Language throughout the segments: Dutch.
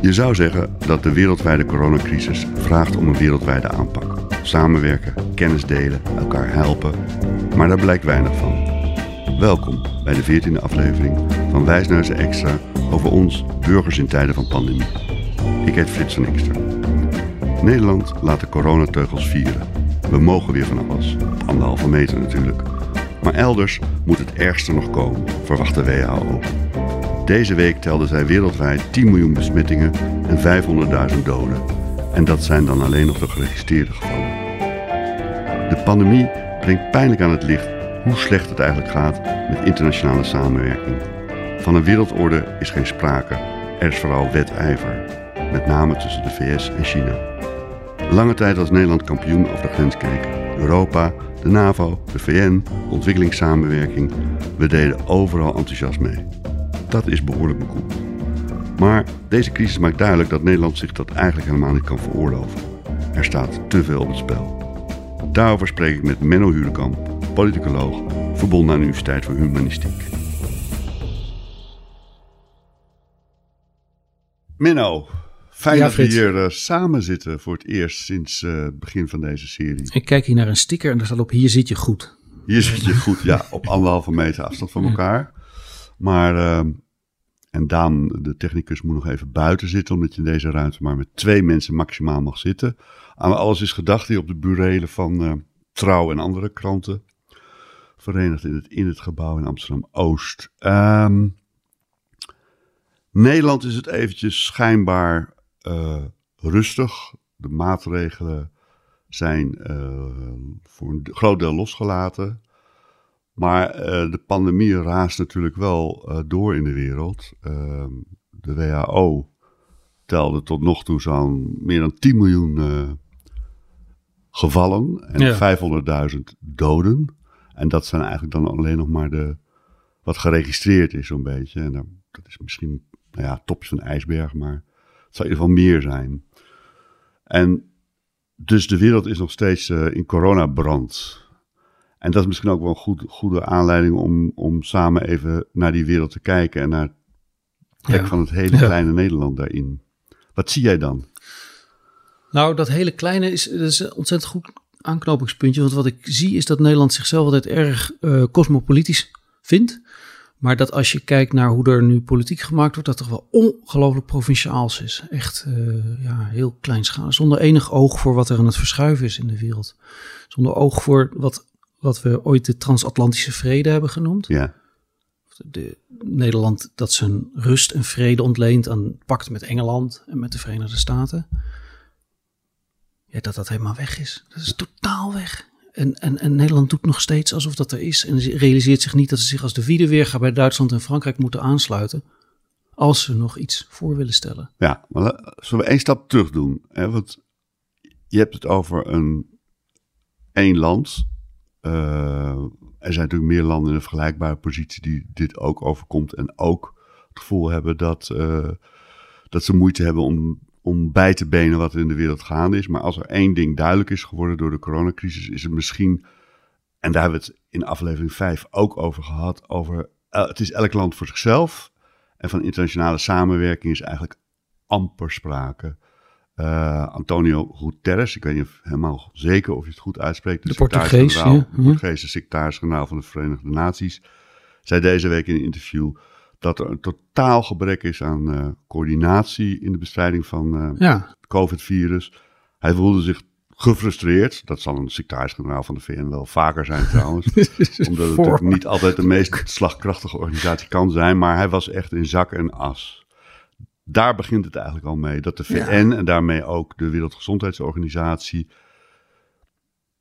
Je zou zeggen dat de wereldwijde coronacrisis vraagt om een wereldwijde aanpak. Samenwerken, kennis delen, elkaar helpen. Maar daar blijkt weinig van. Welkom bij de 14e aflevering van Wijsneuzen Extra over ons burgers in tijden van pandemie. Ik heet Frits van Ikster. Nederland laat de coronateugels vieren. We mogen weer van alles, anderhalve meter natuurlijk. Maar elders moet het ergste nog komen, verwacht de WHO. Deze week telden zij wereldwijd 10 miljoen besmettingen en 500.000 doden. En dat zijn dan alleen nog de geregistreerde gevallen. De pandemie brengt pijnlijk aan het licht hoe slecht het eigenlijk gaat met internationale samenwerking. Van een wereldorde is geen sprake. Er is vooral wedijver, met name tussen de VS en China. Lange tijd was Nederland kampioen over de grens keek. Europa, de NAVO, de VN, ontwikkelingssamenwerking. We deden overal enthousiast mee. Dat is behoorlijk bekoeld. Maar deze crisis maakt duidelijk dat Nederland zich dat eigenlijk helemaal niet kan veroorloven. Er staat te veel op het spel. Daarover spreek ik met Menno Hurekamp, politicoloog, verbonden aan de Universiteit voor Humanistiek. Menno, fijn Ja, dat we hier eh, samen zitten voor het eerst sinds eh, het begin van deze serie. Ik kijk hier naar een sticker en daar staat op, hier zit je goed. Hier zit je goed, ja, op anderhalve meter afstand van elkaar. Maar, ehm, en Daan, de technicus, moet nog even buiten zitten, omdat je in deze ruimte maar met twee mensen maximaal mag zitten. Aan alles is gedacht hier op de burelen van eh, Trouw en andere kranten. Verenigd in het, in het gebouw in Amsterdam-Oost. Ehm, Nederland is het eventjes schijnbaar eh, rustig. De maatregelen zijn eh, voor een groot deel losgelaten. Maar eh, de pandemie raast natuurlijk wel eh, door in de wereld. Ehm, de WHO telde tot nog toe zo'n meer dan 10 miljoen eh, gevallen en Ja. 500.000 doden. En dat zijn eigenlijk dan alleen nog maar de, wat geregistreerd is zo'n beetje. En dat is misschien, nou ja, topje van de ijsberg, maar het zal in ieder geval meer zijn. En dus de wereld is nog steeds eh, in coronabrand. En dat is misschien ook wel een goed, goede aanleiding om, om samen even naar die wereld te kijken en naar het plek Ja. van het hele Ja. kleine Nederland daarin. Wat zie jij dan? Nou, dat hele kleine is, is een ontzettend goed aanknopingspuntje. Want wat ik zie is dat Nederland zichzelf altijd erg eh, cosmopolitisch vindt. Maar dat als je kijkt naar hoe er nu politiek gemaakt wordt, dat toch wel ongelooflijk provinciaals is. Echt eh, ja, heel kleinschalig. Zonder enig oog voor wat er aan het verschuiven is in de wereld. Zonder oog voor wat, wat we ooit de transatlantische vrede hebben genoemd. Ja, de, Nederland dat zijn rust en vrede ontleent aan het pact met Engeland en met de Verenigde Staten. Ja, dat dat helemaal weg is. Dat is totaal weg. En, en, en Nederland doet nog steeds alsof dat er is. En realiseert zich niet dat ze zich als de wiedeweerga bij Duitsland en Frankrijk moeten aansluiten. Als ze nog iets voor willen stellen. ja. Maar zullen we één stap terug doen? Hè? Want je hebt het over een één land. Eh, er zijn natuurlijk meer landen in een vergelijkbare positie die dit ook overkomt. En ook het gevoel hebben dat, eh, dat ze moeite hebben om, om bij te benen wat er in de wereld gaande is. Maar als er één ding duidelijk is geworden door de coronacrisis, is het misschien, en daar hebben we het in aflevering 5 ook over gehad, over eh, het is elk land voor zichzelf. En van internationale samenwerking is eigenlijk amper sprake. Eh, Antonio Guterres, ik weet niet of, helemaal zeker of je het goed uitspreekt. De secretaris-generaal- Portugees, ja. De Portugese secretaris-generaal van de Verenigde Naties. Zei deze week in een interview dat er een totaal gebrek is aan eh, coördinatie in de bestrijding van eh, Ja, het COVID-virus. Hij voelde zich gefrustreerd. Dat zal een secretaris-generaal van de VN wel vaker zijn trouwens. Omdat het niet altijd de meest slagkrachtige organisatie kan zijn. Maar hij was echt in zak en as. Daar begint het eigenlijk al mee. Dat de VN Ja. en daarmee ook de Wereldgezondheidsorganisatie...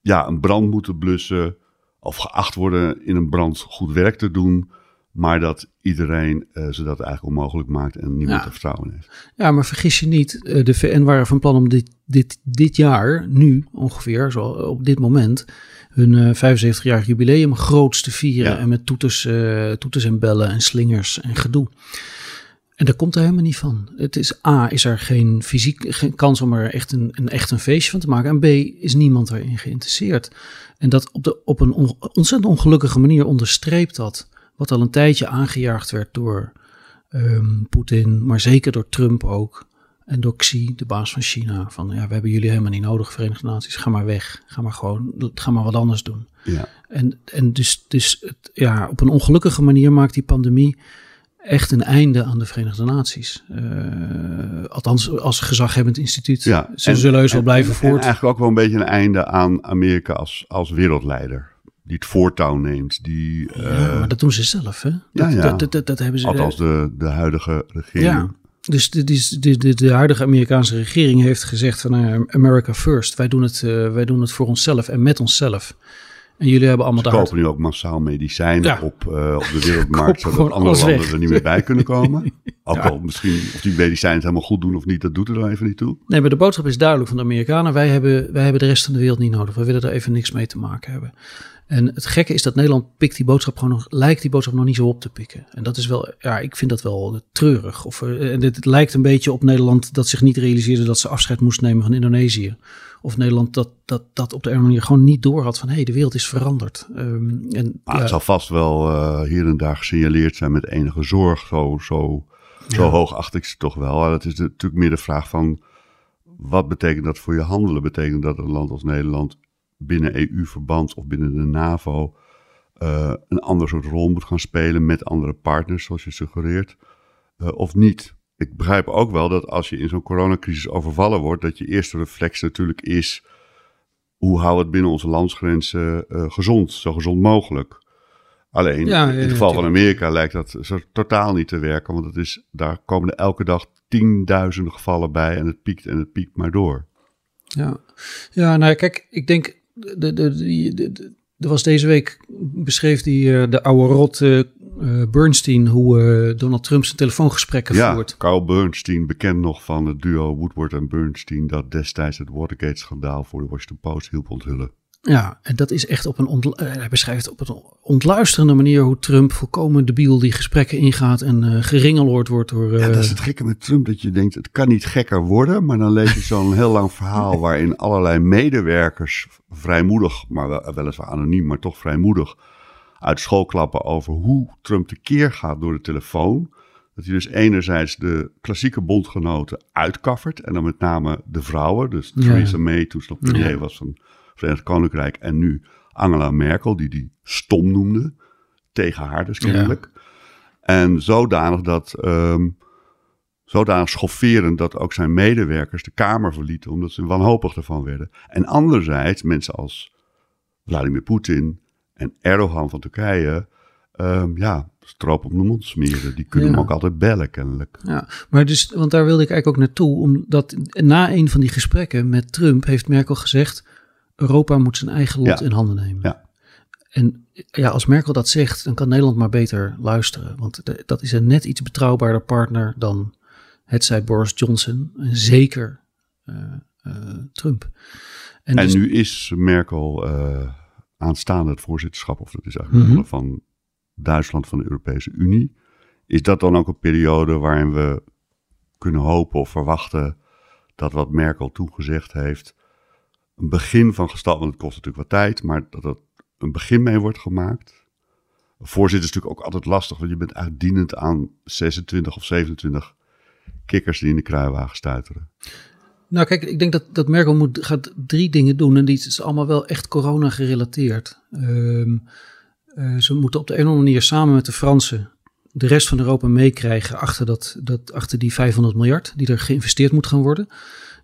ja, een brand moeten blussen... of geacht worden in een brand goed werk te doen... maar dat iedereen eh, ze dat eigenlijk onmogelijk maakt... en niemand Ja. er vertrouwen in heeft. Ja, maar vergis je niet, eh, de VN waren van plan om dit, dit, dit jaar, nu ongeveer, zo op dit moment, hun eh 75-jarig jubileum groots te vieren. Ja. En met toeters, eh, toeters en bellen en slingers en gedoe. En daar komt er helemaal niet van. Het is A, is er geen fysiek geen kans om er echt een, een, echt een feestje van te maken. En B, is niemand erin geïnteresseerd. En dat op, de, op een on- ontzettend ongelukkige manier onderstreept dat. Wat al een tijdje aangejaagd werd door ehm, Poetin, maar zeker door Trump ook. En door Xi, de baas van China, van ja, we hebben jullie helemaal niet nodig, Verenigde Naties, ga maar weg. Ga maar gewoon, ga maar wat anders doen. Ja. En, en dus, dus het, ja, op een ongelukkige manier maakt die pandemie echt een einde aan de Verenigde Naties. Uh, althans, als gezaghebbend instituut. Ja, Ze en, zullen heus wel blijven voort. En eigenlijk ook wel een beetje een einde aan Amerika als, als wereldleider. Die het voortouw neemt. Die, ja, uh, maar dat doen ze zelf, hè? Dat, ja, ja. Dat, dat, dat, hebben ze. Althans, de, de huidige regering. Ja. Dus de, de, de, de, huidige Amerikaanse regering heeft gezegd van uh, America first. Wij doen, het, uh, wij doen het voor onszelf en met onszelf. En jullie hebben allemaal Ze kopen nu ook massaal medicijnen op, uh, op de wereldmarkt, zodat andere landen er niet meer bij kunnen komen. Ook ja. al misschien of die medicijnen het helemaal goed doen of niet, dat doet er dan even niet toe. Nee, maar de boodschap is duidelijk van de Amerikanen. Wij hebben, wij hebben de rest van de wereld niet nodig. We willen er even niks mee te maken hebben. En het gekke is dat Nederland pikt die boodschap gewoon nog, lijkt die boodschap nog niet zo op te pikken. En dat is wel, ja, ik vind dat wel treurig. Of, uh, en het lijkt een beetje op Nederland dat zich niet realiseerde dat ze afscheid moest nemen van Indonesië. Of Nederland dat, dat, dat op de een manier gewoon niet doorhad van hé, hey, de wereld is veranderd. Um, en, maar ja. Het zal vast wel uh, hier en daar gesignaleerd zijn met enige zorg. Zo, zo, zo hoog acht ik ze toch wel. Het is natuurlijk meer de vraag van wat betekent dat voor je handelen? Betekent dat een land als Nederland binnen EU-verband of binnen de NAVO uh, een ander soort rol moet gaan spelen met andere partners, zoals je suggereert, uh, of niet? Ik begrijp ook wel dat als je in zo'n coronacrisis overvallen wordt, dat je eerste reflex natuurlijk is: hoe houden we het binnen onze landsgrenzen uh, gezond, zo gezond mogelijk? Alleen ja, in het geval van Amerika lijkt dat zo totaal niet te werken, want het is, daar komen er elke dag tienduizenden gevallen bij en het piekt en het piekt maar door. Ja, ja nou kijk, ik denk de, de, de, de er was deze week, beschreef die, uh, de oude rot uh, Bernstein hoe Donald Trump zijn telefoongesprekken ja, voert. Carl Bernstein, bekend nog van het duo Woodward en Bernstein, dat destijds het Watergate-schandaal voor de Washington Post hielp onthullen. Ja, en dat is echt op een ontlu- hij beschrijft op een ontluisterende manier hoe Trump volkomen debiel die gesprekken ingaat en uh, geringeloord wordt door. Uh... Ja, dat is het gekke met Trump dat je denkt het kan niet gekker worden, maar dan lees je zo'n heel lang verhaal waarin allerlei medewerkers vrijmoedig, maar wel, weliswaar anoniem, maar toch vrijmoedig uit school klappen over hoe Trump tekeer gaat door de telefoon. Dat hij dus enerzijds de klassieke bondgenoten uitkaffert en dan met name de vrouwen, dus Theresa ja. May toen ze nog premier was van Verenigd Koninkrijk en nu Angela Merkel, die die stom noemde, tegen haar dus kennelijk. Ja. En zodanig dat, um, zodanig schofferend dat ook zijn medewerkers de Kamer verlieten, omdat ze wanhopig ervan werden. En anderzijds mensen als Vladimir Poetin en Erdogan van Turkije, um, ja, stroop op de mond smeren. Die kunnen ja. hem ook altijd bellen, kennelijk. Ja, maar dus, want daar wilde ik eigenlijk ook naartoe, omdat na een van die gesprekken met Trump heeft Merkel gezegd Europa moet zijn eigen lot ja. in handen nemen. Ja. En ja, als Merkel dat zegt, dan kan Nederland maar beter luisteren. Want de, dat is een net iets betrouwbaarder partner dan het zij Boris Johnson en zeker uh, uh, Trump. En, en dus, nu is Merkel uh, aanstaande het voorzitterschap, of dat is eigenlijk mm -hmm. van Duitsland van de Europese Unie. Is dat dan ook een periode waarin we kunnen hopen of verwachten dat wat Merkel toegezegd heeft een begin van gestalte, want het kost natuurlijk wat tijd, maar dat er een begin mee wordt gemaakt. Voorzitter is natuurlijk ook altijd lastig, want je bent eigenlijk aan 26 of 27 kikkers die in de kruiwagen stuiteren. Nou kijk, ik denk dat, dat Merkel moet, gaat drie dingen doen en die is allemaal wel echt corona gerelateerd. Um, uh, ze moeten op de een of andere manier samen met de Fransen de rest van Europa meekrijgen achter, dat, dat, achter die 500 miljard die er geïnvesteerd moet gaan worden.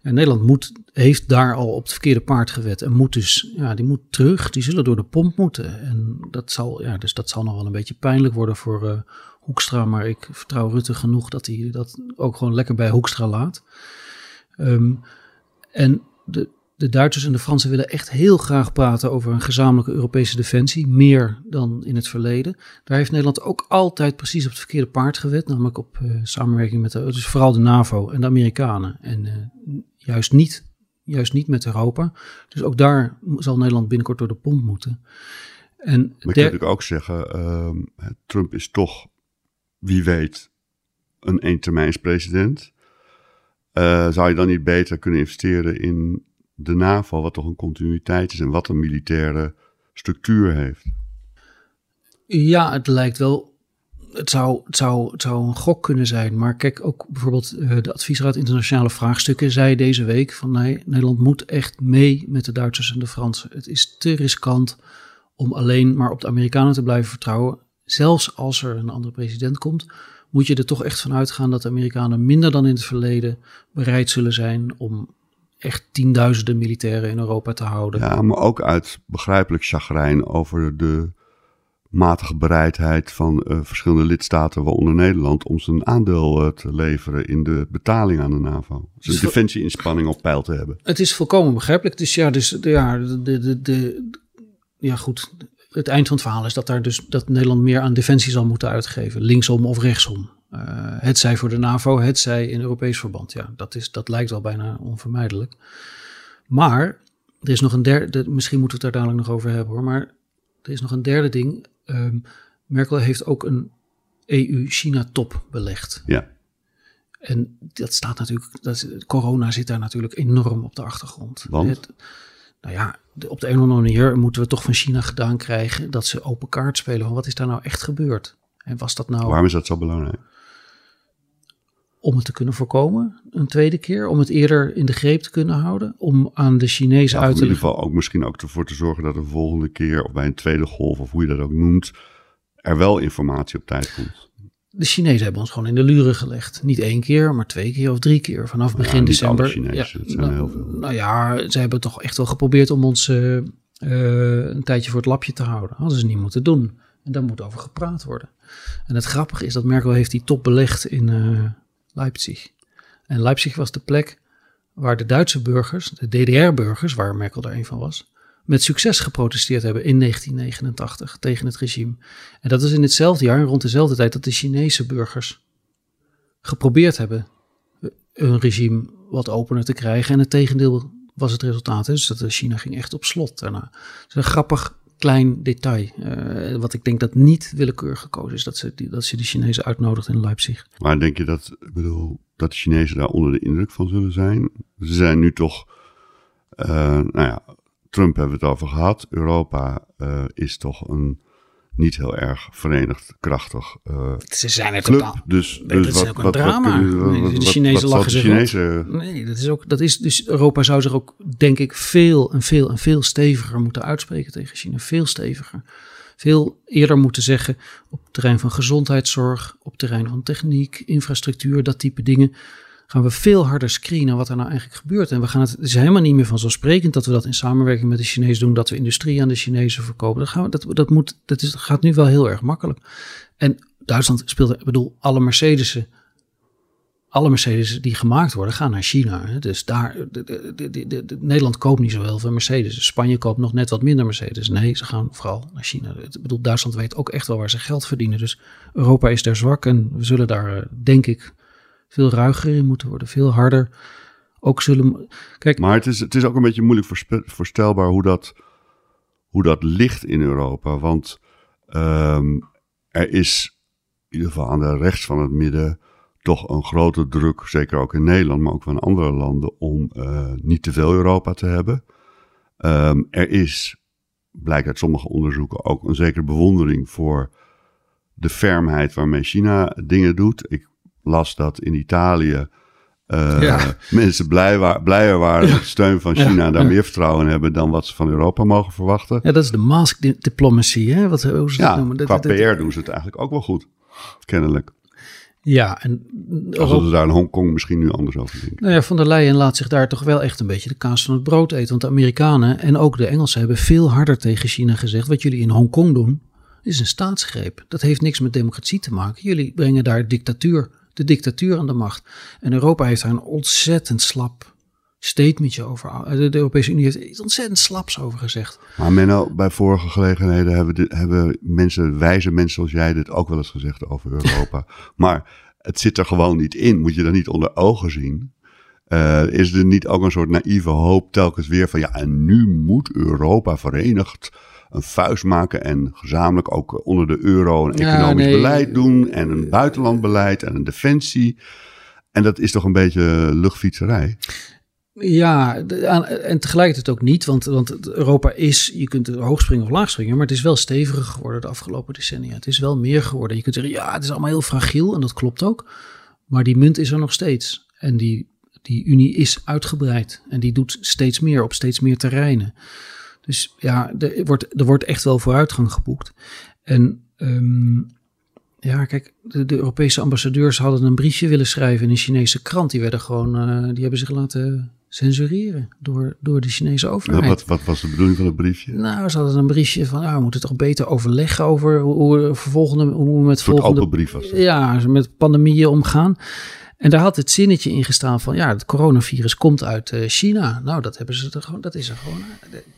En Nederland moet, heeft daar al op het verkeerde paard gewet en moet dus, ja, die moet terug. Die zullen door de pomp moeten. En dat zal, ja, dus dat zal nog wel een beetje pijnlijk worden voor uh, Hoekstra. Maar ik vertrouw Rutte genoeg dat hij dat ook gewoon lekker bij Hoekstra laat. Um, en de, de Duitsers en de Fransen willen echt heel graag praten over een gezamenlijke Europese defensie, meer dan in het verleden. Daar heeft Nederland ook altijd precies op het verkeerde paard gewet, namelijk op uh, samenwerking met de, dus vooral de NAVO en de Amerikanen. En uh, juist niet, juist niet met Europa. Dus ook daar zal Nederland binnenkort door de pomp moeten. En maar ik kan natuurlijk ook zeggen, uh, Trump is toch, wie weet, een eentermijnspresident. Uh, zou je dan niet beter kunnen investeren in de NAVO, wat toch een continuïteit is en wat een militaire structuur heeft? Ja, het lijkt wel het zou, het, zou, het zou een gok kunnen zijn. Maar kijk, ook bijvoorbeeld uh, de Adviesraad Internationale Vraagstukken zei deze week van nee, Nederland moet echt mee met de Duitsers en de Fransen. Het is te riskant om alleen maar op de Amerikanen te blijven vertrouwen. Zelfs als er een andere president komt, moet je er toch echt van uitgaan dat de Amerikanen minder dan in het verleden bereid zullen zijn om echt tienduizenden militairen in Europa te houden. Ja, maar ook uit begrijpelijk chagrijn over de matige bereidheid van uh, verschillende lidstaten, waaronder Nederland, om zijn aandeel uh, te leveren in de betaling aan de NAVO. Zijn dus defensieinspanning op peil te hebben. Het is volkomen begrijpelijk. Dus ja, dus, ja, de, de, de, ja goed. Het eind van het verhaal is dat, daar dus, dat Nederland meer aan defensie zal moeten uitgeven, linksom of rechtsom. Uh, het zij voor de NAVO, het zij in Europees verband. Ja, dat, is, dat lijkt wel bijna onvermijdelijk. Maar er is nog een derde, misschien moeten we het daar dadelijk nog over hebben hoor, maar er is nog een derde ding. Um, Merkel heeft ook een EU-China-top belegd. Ja. En dat staat natuurlijk, dat corona zit daar natuurlijk enorm op de achtergrond. Want? Het, nou ja, op de een of andere manier moeten we toch van China gedaan krijgen dat ze open kaart spelen. Van wat is daar nou echt gebeurd? En was dat nou. Waarom is dat zo belangrijk? Om het te kunnen voorkomen, een tweede keer, om het eerder in de greep te kunnen houden, om aan de Chinezen uit te In ieder geval ook misschien ook ervoor te zorgen dat de volgende keer, of bij een tweede golf, of hoe je dat ook noemt, er wel informatie op tijd komt. De Chinezen hebben ons gewoon in de luren gelegd. Niet één keer, maar twee keer of drie keer vanaf begin ja, december. Chinezen, ja, zijn nou, heel veel. Nou ja, ze hebben toch echt wel geprobeerd om ons uh, uh, een tijdje voor het lapje te houden. Hadden ze niet moeten doen. En daar moet over gepraat worden. En het grappige is dat Merkel heeft die top belegd in uh, Leipzig. En Leipzig was de plek waar de Duitse burgers, de DDR-burgers, waar Merkel er een van was, met succes geprotesteerd hebben in 1989 tegen het regime. En dat is in hetzelfde jaar, rond dezelfde tijd, dat de Chinese burgers geprobeerd hebben hun regime wat opener te krijgen. En het tegendeel was het resultaat. Dus dat China ging echt op slot daarna. Dat is een grappig klein detail. Uh, wat ik denk dat niet willekeurig gekozen is. Dat ze, dat ze de Chinezen uitnodigt in Leipzig. Maar denk je dat, ik bedoel, dat de Chinezen daar onder de indruk van zullen zijn? Ze zijn nu toch, uh, nou ja, Trump hebben we het over gehad. Europa uh, is toch een niet heel erg verenigd, krachtig uh, Ze zijn er club. totaal. Dus, Nee, dus dat is wat, ook een wat, drama. Wat, Nee, de Chinezen lachen zich. Chinezen, Nee, dat is ook, dat is dus Europa zou zich ook, denk ik, veel en veel en veel steviger moeten uitspreken tegen China. Veel steviger. Veel eerder moeten zeggen op het terrein van gezondheidszorg, op het terrein van techniek, infrastructuur, dat type dingen. Gaan we veel harder screenen wat er nou eigenlijk gebeurt. En we gaan het, is helemaal niet meer vanzelfsprekend dat we dat in samenwerking met de Chinezen doen, dat we industrie aan de Chinezen verkopen. Dat, gaan we, dat, dat, moet, dat is, gaat nu wel heel erg makkelijk. En Duitsland speelt, ik bedoel, alle Mercedes'en alle Mercedes die gemaakt worden gaan naar China. Dus daar, de, de, de, de- de- Nederland koopt niet zo heel veel Mercedes. Spanje koopt nog net wat minder Mercedes. Nee, ze gaan vooral naar China. Ik bedoel, Duitsland weet ook echt wel waar ze geld verdienen. Dus Europa is daar zwak en we zullen daar, eh, denk ik, veel ruiger in moeten worden. Veel harder. Ook zullen. Kijk, Maar het is, het is ook een beetje moeilijk voorstelbaar hoe dat, hoe dat ligt in Europa. Want ehm, er is in ieder geval aan de rechts van het midden toch een grote druk, zeker ook in Nederland, maar ook van andere landen, om eh, niet te veel Europa te hebben. Ehm, er is, blijkt uit sommige onderzoeken, ook een zekere bewondering voor de fermheid waarmee China dingen doet. Ik las dat in Italië eh, Ja. mensen blij wa- blijer waren met de steun van Ja, China, daar ja. meer vertrouwen in hebben dan wat ze van Europa mogen verwachten. ja, dat is de mask di- diplomacy. Hè? Wat, hoe ze dat noemen. Qua dat- dat- PR doen ze het eigenlijk ook wel goed, kennelijk. Ja, en Alsof ze daar in Hongkong misschien nu anders over denken. Nou ja, Van der Leyen laat zich daar toch wel echt een beetje de kaas van het brood eten. Want de Amerikanen en ook de Engelsen hebben veel harder tegen China gezegd. Wat jullie in Hongkong doen, is een staatsgreep. Dat heeft niks met democratie te maken. Jullie brengen daar dictatuur, de dictatuur aan de macht. En Europa heeft daar een ontzettend slap statementje over. eh, De, de Europese Unie heeft iets ontzettend slaps over gezegd. Maar Menno, bij vorige gelegenheden hebben, dit, hebben mensen, wijze mensen zoals jij dit ook wel eens gezegd over Europa. maar het zit er gewoon niet in. Moet je dat niet onder ogen zien? Eh, is er niet ook een soort naïeve hoop telkens weer van ja, en nu moet Europa verenigd een vuist maken en gezamenlijk ook onder de euro een Ja, economisch nee. beleid doen en een buitenlandbeleid en een defensie. En dat is toch een beetje luchtfietserij? Ja, en tegelijkertijd ook niet, want, want Europa is, je kunt er hoog springen of laag springen, maar het is wel steviger geworden de afgelopen decennia. Het is wel meer geworden. Je kunt zeggen, ja, het is allemaal heel fragiel en dat klopt ook, maar die munt is er nog steeds. En die, die Unie is uitgebreid en die doet steeds meer op steeds meer terreinen. Dus ja, er wordt, er wordt echt wel vooruitgang geboekt. En ehm, ja, kijk, de, de, Europese ambassadeurs hadden een briefje willen schrijven in een Chinese krant. Die werden gewoon, uh, die hebben zich laten censureren door, door de Chinese overheid. Nou, wat, wat was de bedoeling van het briefje? Nou, ze hadden een briefje van, nou, we moeten toch beter overleggen over hoe, hoe, volgende, hoe we met een volgende... open brief was Ja, met pandemieën omgaan. En daar had het zinnetje in gestaan van ja, het coronavirus komt uit uh, China. Nou, dat hebben ze er gewoon, dat is er gewoon,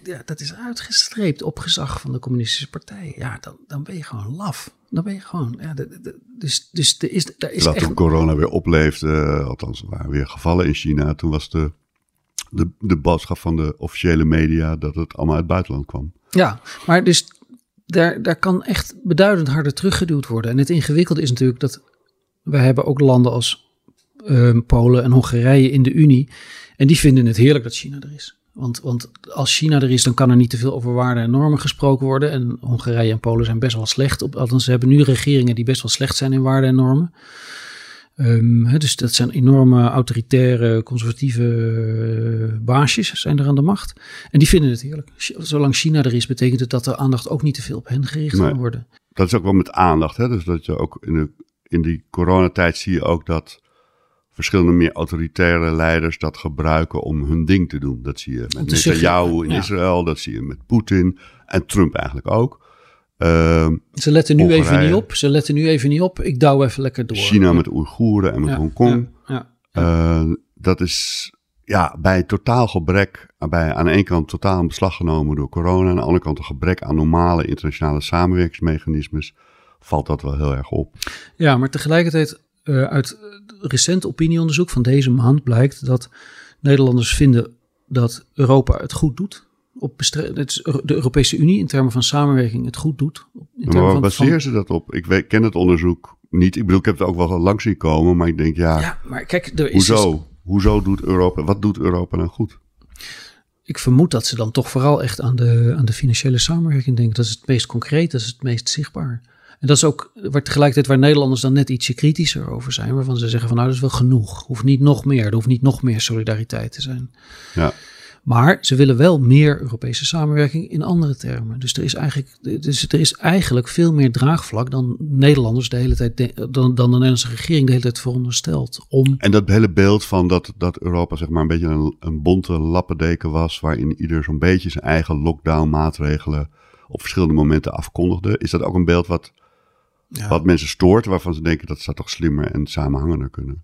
ja, dat is uitgestreept op gezag van de communistische partij. Ja, dan, dan ben je gewoon laf. Dan ben je gewoon, ja, de, de, dus, dus er is, daar is Dat echt... toen corona weer opleefde, uh, althans er waren weer gevallen in China, toen was de, de, de boodschap van de officiële media dat het allemaal uit het buitenland kwam. Ja, maar dus daar, daar kan echt beduidend harder teruggeduwd worden. En het ingewikkelde is natuurlijk dat we hebben ook landen als um, Polen en Hongarije in de Unie. En die vinden het heerlijk dat China er is. Want, want als China er is, dan kan er niet te veel over waarden en normen gesproken worden. En Hongarije en Polen zijn best wel slecht. Op, althans, ze hebben nu regeringen die best wel slecht zijn in waarden en normen. Um, dus dat zijn enorme autoritaire, conservatieve uh, baasjes zijn er aan de macht. En die vinden het heerlijk. Zolang China er is, betekent het dat de aandacht ook niet te veel op hen gericht kan worden. Dat is ook wel met aandacht. Hè? Dus dat je ook in, de, in die coronatijd zie je ook dat verschillende meer autoritaire leiders dat gebruiken om hun ding te doen. Dat zie je met Netanyahu in ja. Israël, dat zie je met Poetin en Trump eigenlijk ook. Uh, ze letten nu Hongarije, even niet op. Ze letten nu even niet op. Ik douw even lekker door. China met Oeigoeren en met ja, Hongkong. Ja, uh, dat is ja, bij totaal gebrek, bij aan de ene kant totaal in beslag genomen door corona, aan de andere kant een gebrek aan normale internationale samenwerkingsmechanismes, valt dat wel heel erg op. Ja, maar tegelijkertijd uh, uit recent opinieonderzoek van deze maand blijkt dat Nederlanders vinden dat Europa het goed doet. Op de Europese Unie in termen van samenwerking het goed doet. In maar waar baseren ze dat op? Ik weet, ken het onderzoek niet. Ik bedoel, ik heb het ook wel langs zien komen, maar ik denk ja. Ja, maar kijk, er is hoezo? Dus, hoezo doet Europa? Wat doet Europa nou goed? Ik vermoed dat ze dan toch vooral echt aan de, aan de financiële samenwerking denken. Dat is het meest concreet, dat is het meest zichtbaar. En dat is ook waar tegelijkertijd waar Nederlanders dan net ietsje kritischer over zijn. Waarvan ze zeggen van nou dat is wel genoeg. Hoeft niet nog meer. Er hoeft niet nog meer solidariteit te zijn. Ja. Maar ze willen wel meer Europese samenwerking in andere termen. Dus er is eigenlijk, dus er is eigenlijk veel meer draagvlak dan Nederlanders de hele tijd, dan, dan de Nederlandse regering de hele tijd veronderstelt. Om... En dat hele beeld van dat, dat Europa zeg maar een beetje een, een bonte lappendeken was, waarin ieder zo'n beetje zijn eigen lockdown maatregelen op verschillende momenten afkondigde. Is dat ook een beeld wat ja. wat mensen stoort, waarvan ze denken dat zou toch slimmer en samenhangender kunnen.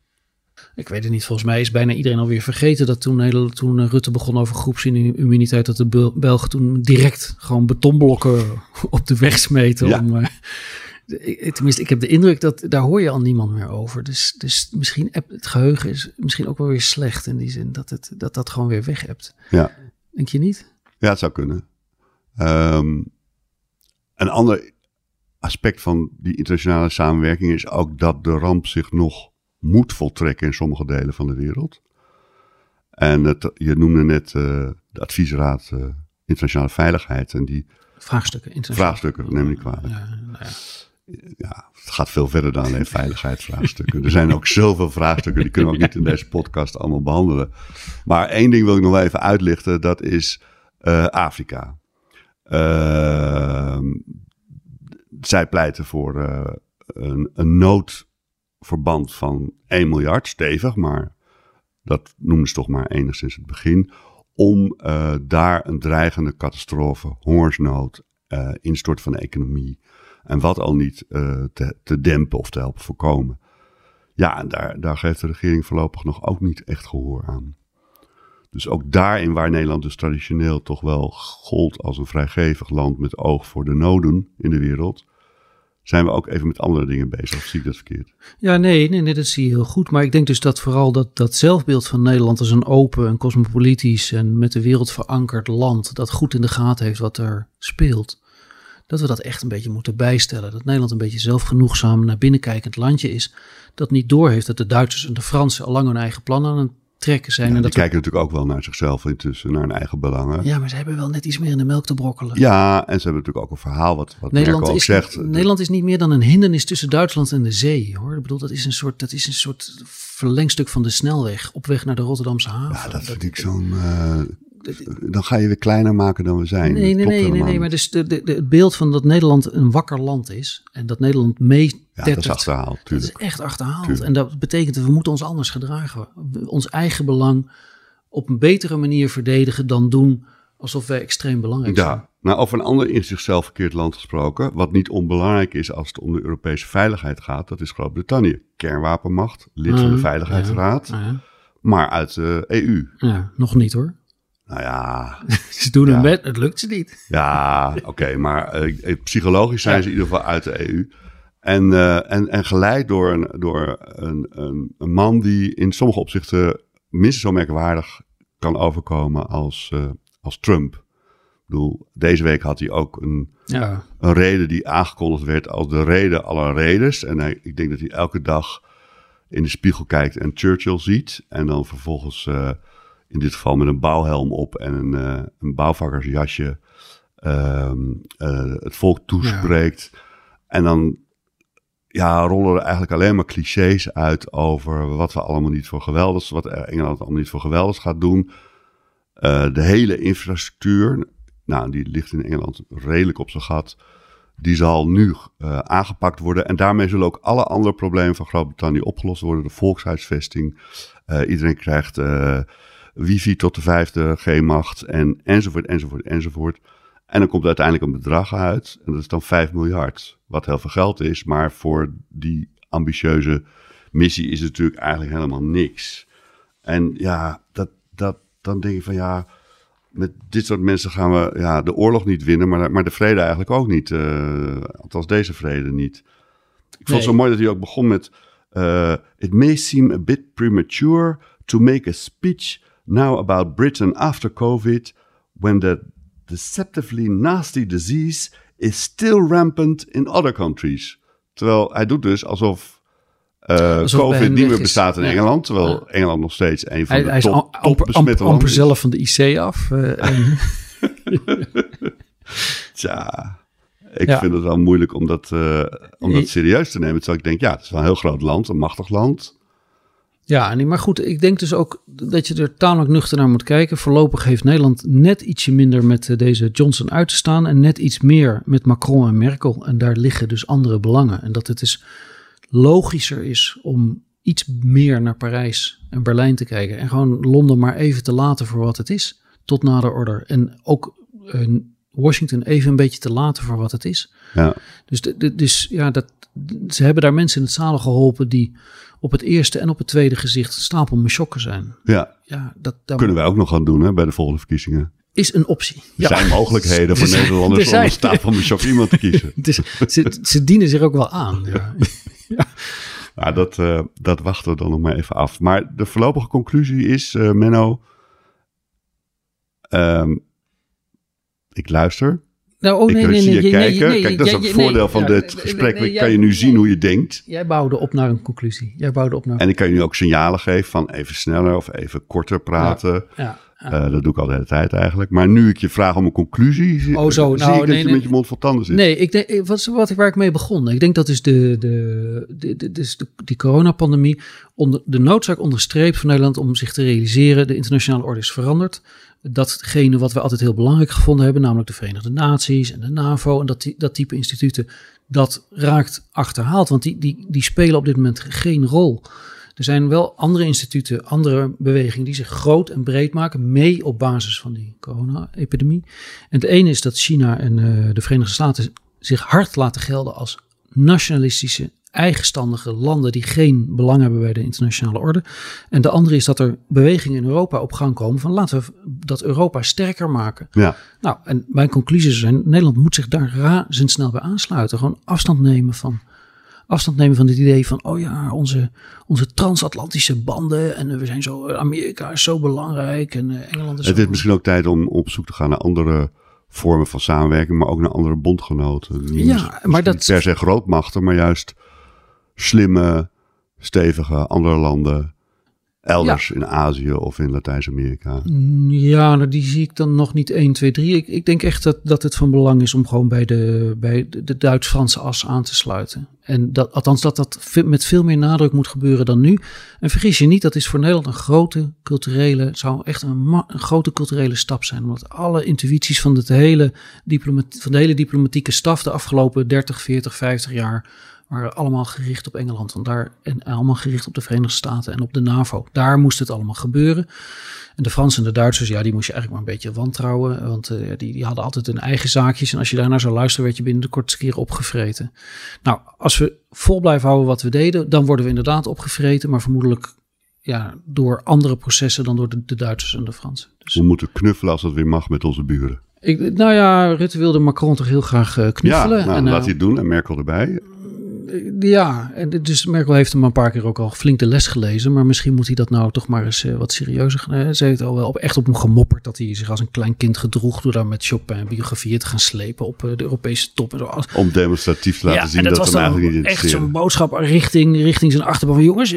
Ik weet het niet. Volgens mij is bijna iedereen alweer vergeten dat toen, toen eh, Rutte begon over groepsimmuniteit, dat de Belgen toen direct gewoon betonblokken op de weg smeten. Ja. Om, uh, tenminste, ik heb de indruk dat daar hoor je al niemand meer over. Dus, dus misschien het geheugen is misschien ook wel weer slecht in die zin dat het, dat, dat gewoon weer weg hebt. Ja. Denk je niet? Ja, het zou kunnen. Um, een ander aspect van die internationale samenwerking is ook dat de ramp zich nog moet voltrekken in sommige delen van de wereld. En het, je noemde net uh, de adviesraad uh, internationale veiligheid en die vraagstukken. Vraagstukken, neem ik kwalijk. Ja, nou ja. ja, het gaat veel verder dan alleen veiligheidsvraagstukken. er zijn ook zoveel vraagstukken, die kunnen we ook niet in deze podcast allemaal behandelen. Maar één ding wil ik nog wel even uitlichten, dat is uh, Afrika. Zij pleiten voor uh, een, een noodverband van 1 miljard, stevig, maar dat noemen ze toch maar enigszins het begin. Om uh, daar een dreigende catastrofe, hongersnood, uh, instort van de economie en wat al niet te, te, dempen of te helpen voorkomen. Ja, en daar, daar geeft de regering voorlopig nog ook niet echt gehoor aan. Dus ook daarin waar Nederland dus traditioneel toch wel gold als een vrijgevig land met oog voor de noden in de wereld, zijn we ook even met andere dingen bezig. Of zie ik dat verkeerd? Ja, nee, nee, nee, dat zie je heel goed. Maar ik denk dus dat vooral dat, dat zelfbeeld van Nederland als een open en cosmopolitisch en met de wereld verankerd land, dat goed in de gaten heeft wat er speelt, dat we dat echt een beetje moeten bijstellen. Dat Nederland een beetje zelfgenoegzaam naar binnenkijkend landje is, dat niet doorheeft dat de Duitsers en de Fransen al lang hun eigen plan aan het trekken zijn. Ja, en die dat we- kijken natuurlijk ook wel naar zichzelf intussen, naar hun eigen belangen. Ja, ja, maar ze hebben wel net iets meer in de melk te brokkelen. en ze hebben natuurlijk ook een verhaal wat, wat Nederland ook is, zegt. Nederland is niet meer dan een hindernis tussen Duitsland en de zee. Hoor. Ik bedoel, dat is een soort, dat is een soort verlengstuk van de snelweg op weg naar de Rotterdamse haven. Ja, dat vind ik zo'n... eh, dan ga je weer kleiner maken dan we zijn. Nee, nee, nee, nee, maar dus de, de, de- het beeld van dat Nederland een wakker land is en dat Nederland mee Ja, dat is achterhaald, dat is echt achterhaald. Tuurlijk. En dat betekent dat we moeten ons anders gedragen. Ons eigen belang op een betere manier verdedigen dan doen alsof wij extreem belangrijk zijn. Ja, nou over een ander in zichzelf verkeerd land gesproken, wat niet onbelangrijk is als het om de Europese veiligheid gaat, dat is Groot-Brittannië. Kernwapenmacht, lid van de Mhm, Veiligheidsraad, ja, maar uit de EU. ja, nog niet hoor. Nou ja, Ze doen Ja. hun best, het lukt ze niet. ja oké, maar eh, psychologisch zijn ze in ieder geval uit de EU. En, eh, en, en geleid door, een, door een, een, een man die in sommige opzichten minstens zo merkwaardig kan overkomen als, eh, als Trump. Ik bedoel, deze week had hij ook een, Ja, een reden die aangekondigd werd als de reden aller redens. En hij, ik denk dat hij elke dag in de spiegel kijkt en Churchill ziet. En dan vervolgens eh, in dit geval met een bouwhelm op en een, eh, een bouwvakkersjasje ehm, eh, het volk toespreekt. En dan ja, rollen er eigenlijk alleen maar clichés uit over wat we allemaal niet voor geweldigs, wat Engeland allemaal niet voor geweldigs gaat doen. Eh, de hele infrastructuur, nou, die ligt in Engeland redelijk op zijn gat. Die zal nu aangepakt worden. En daarmee zullen ook alle andere problemen van Groot-Brittannië opgelost worden. De volkshuisvesting. iedereen krijgt wifi tot de vijfde G-macht. En, enzovoort, enzovoort, enzovoort. En dan komt uiteindelijk een bedrag uit. En dat is dan 5 miljard. Wat heel veel geld is. Maar voor die ambitieuze missie is het natuurlijk eigenlijk helemaal niks. En ja, dat, dat, dan denk ik van ja, met dit soort mensen gaan we ja, de oorlog niet winnen, maar, maar de vrede eigenlijk ook niet. eh, althans, deze vrede niet. Ik vond het zo mooi dat hij ook begon met... eh, It may seem a bit premature to make a speech now about Britain after COVID... when the deceptively nasty disease is still rampant in other countries. Terwijl hij doet dus alsof... eh, Alsof COVID niet meer bestaat in Ja. Engeland. Terwijl Ja. Engeland nog steeds een van hij, de hij top, am- top amper, besmette amper, amper zelf van de IC af. en, Tja, ik Ja. vind het wel moeilijk om dat, eh, om dat serieus te nemen. Terwijl ik denk, ja, het is wel een heel groot land, een machtig land. Ja, maar goed, ik denk dus ook dat je er tamelijk nuchter naar moet kijken. Voorlopig heeft Nederland net ietsje minder met eh, deze Johnson uit te staan en net iets meer met Macron en Merkel. En daar liggen dus andere belangen. En dat het dus logischer is om iets meer naar Parijs en Berlijn te kijken. En gewoon Londen maar even te laten voor wat het is, tot nader order. En ook eh, Washington even een beetje te laten voor wat het is. Ja, Dus, de, de- dus ja, dat, ze hebben daar mensen in het zadel geholpen die op het eerste en op het tweede gezicht stapel zijn. ja. Ja, dat, dat kunnen wij ook nog gaan doen hè, bij de volgende verkiezingen. is een optie. Er Ja. zijn mogelijkheden voor Er zijn- Nederlanders er om een stapel iemand te kiezen. Ze, ze dienen zich ook wel aan. Ja. Nou, dat, eh, dat wachten we dan nog maar even af. Maar de voorlopige conclusie is, eh, Menno, ehm, ik luister. Nou, oh ik nee, nee, zie nee. je nee, kijken. nee, Kijk, dat is het voordeel van dit gesprek. nee, kan je nu zien hoe je denkt. Jij bouwde op naar een conclusie. Jij bouwde op naar. En ik kan je nu ook signalen geven van even sneller of even korter praten. ja, ja. Eh, dat doe ik al de hele tijd eigenlijk. Maar nu ik je vraag om een conclusie, zie, Oh, zo. zie Nou, ik dat nee, je nee. met je mond vol tanden zit. Nee, ik denk, wat, wat, waar ik mee begon. Ik denk dat is de, de, de, de, dus de, die coronapandemie onder, de noodzaak onderstreept voor Nederland om zich te realiseren. De internationale orde is veranderd. Datgene wat we altijd heel belangrijk gevonden hebben, namelijk de Verenigde Naties en de NAVO en dat, die- dat type instituten, dat raakt achterhaald. Want die, die, die spelen op dit moment geen rol. Er zijn wel andere instituten, andere bewegingen die zich groot en breed maken, mee op basis van die corona-epidemie. En het ene is dat China en eh, de Verenigde Staten zich hard laten gelden als nationalistische, eigenstandige landen die geen belang hebben bij de internationale orde. En de andere is dat er bewegingen in Europa op gang komen van laten we dat Europa sterker maken. Ja, Nou, en mijn conclusies zijn, Nederland moet zich daar razendsnel bij aansluiten. Gewoon afstand nemen van, afstand nemen van dit idee van, oh ja, onze, onze transatlantische banden en we zijn zo, Amerika is zo belangrijk en eh, Engeland is het is misschien ook tijd om op zoek te gaan naar andere vormen van samenwerking, maar ook naar andere bondgenoten. Ja, maar dat- niet per se grootmachten, maar juist slimme, stevige andere landen. Elders in Azië of in Latijns-Amerika? Ja, nou, die zie ik dan nog niet 1, 2, 3. Ik, ik denk echt dat, dat het van belang is om gewoon bij de, bij de, Duits-Franse as aan te sluiten. En dat, althans dat dat met veel meer nadruk moet gebeuren dan nu. En vergis je niet, dat is voor Nederland een grote culturele, zou echt een, een grote culturele stap zijn. Omdat alle intuïties van, het hele van de hele diplomatieke staf de afgelopen 30, 40, 50 jaar waren allemaal gericht op Engeland. Want daar, en allemaal gericht op de Verenigde Staten en op de NAVO. Daar moest het allemaal gebeuren. En de Fransen en de Duitsers, ja, die moest je eigenlijk maar een beetje wantrouwen. Want uh, die, die hadden altijd hun eigen zaakjes. En als je daarnaar zou luisteren, werd je binnen de kortste keer opgevreten. Nou, als we vol blijven houden wat we deden, dan worden we inderdaad opgevreten. Maar vermoedelijk ja, door andere processen dan door de, de Duitsers en de Fransen. Dus, we moeten knuffelen als dat weer mag met onze buren. Ik, nou ja, Rutte wilde Macron toch heel graag uh, knuffelen. Ja, nou, en, laat hij het doen en Merkel erbij ja, en dus Merkel heeft hem een paar keer ook al flink de les gelezen. Maar misschien moet hij dat nou toch maar eens uh, wat serieuzer gaan. Ze heeft al wel op, echt op hem gemopperd dat hij zich als een klein kind gedroeg. door daar met Chopin biografieën te gaan slepen op de Europese top. En zo. Om demonstratief te laten ja, zien en dat, dat was hem eigenlijk niet echt zo'n boodschap richting, richting zijn achterban. Van jongens,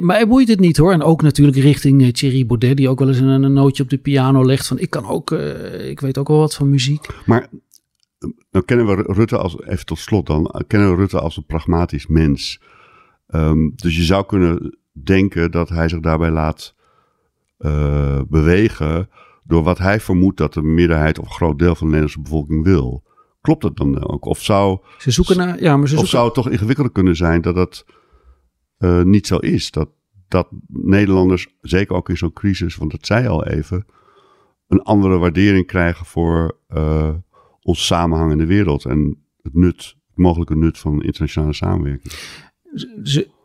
mij boeit het niet hoor. En ook natuurlijk richting Thierry Baudet, die ook wel eens een, een nootje op de piano legt. Van ik kan ook, ik weet ook wel wat van muziek. Maar dan kennen we Rutte als, even tot slot dan, kennen we Rutte als een pragmatisch mens. Um, dus je zou kunnen denken dat hij zich daarbij laat uh, bewegen door wat hij vermoedt dat de meerderheid of een groot deel van de Nederlandse bevolking wil. Klopt dat dan ook? Of zou, ze zoeken naar, ja, maar ze of zoeken... zou het toch ingewikkelder kunnen zijn dat dat uh, niet zo is? Dat, dat Nederlanders, zeker ook in zo'n crisis, want dat zei al even, een andere waardering krijgen voor uh, onze samenhangende wereld en het nut, het mogelijke nut van internationale samenwerking.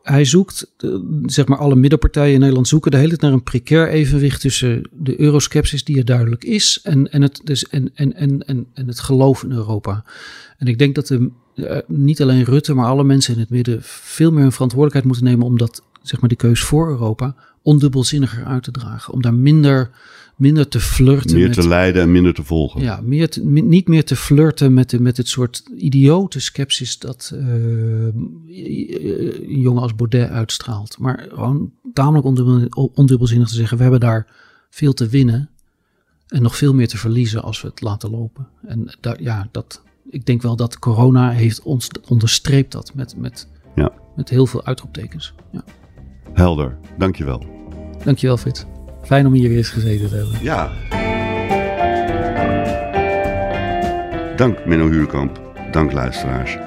Hij zoekt, zeg maar alle middenpartijen in Nederland zoeken de hele tijd naar een precair evenwicht tussen de euroskepsis die er duidelijk is en, en, het, dus, en, en, en, en, het geloof in Europa. En ik denk dat de, uh, niet alleen Rutte, maar alle mensen in het midden veel meer hun verantwoordelijkheid moeten nemen om dat, zeg maar, die keus voor Europa ondubbelzinniger uit te dragen. Om daar minder minder te flirten. Meer met, te leiden en minder te volgen. Ja, meer te, niet meer te flirten met, de, met het soort idiote sceptisch dat uh, een jongen als Baudet uitstraalt. Maar gewoon tamelijk ondubbel, ondubbelzinnig te zeggen, we hebben daar veel te winnen en nog veel meer te verliezen als we het laten lopen. En daar, ja, dat, ik denk wel dat corona heeft ons onderstreept dat met, met, ja. met heel veel uitroeptekens. Ja. Helder, dankjewel. Dankjewel Frits. Fijn om hier weer eens gezeten te hebben. Ja. Dank Menno Huurkamp. Dank luisteraars.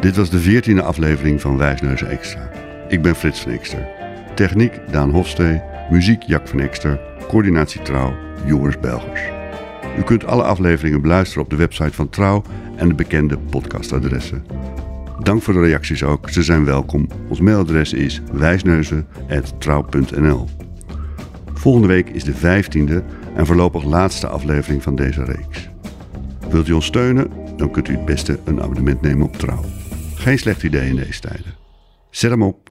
Dit was de veertiende aflevering van Wijsneuzen Extra. Ik ben Frits van Ekster. Techniek Daan Hofstee. Muziek Jack van Ekster. Coördinatie Trouw Joris Belgers. U kunt alle afleveringen beluisteren op de website van Trouw en de bekende podcastadressen. Dank voor de reacties ook, ze zijn welkom. Ons mailadres is wijsneuzen.trouw.nl Volgende week is de vijftiende en voorlopig laatste aflevering van deze reeks. Wilt u ons steunen? Dan kunt u het beste een abonnement nemen op Trouw. Geen slecht idee in deze tijden. Zet hem op.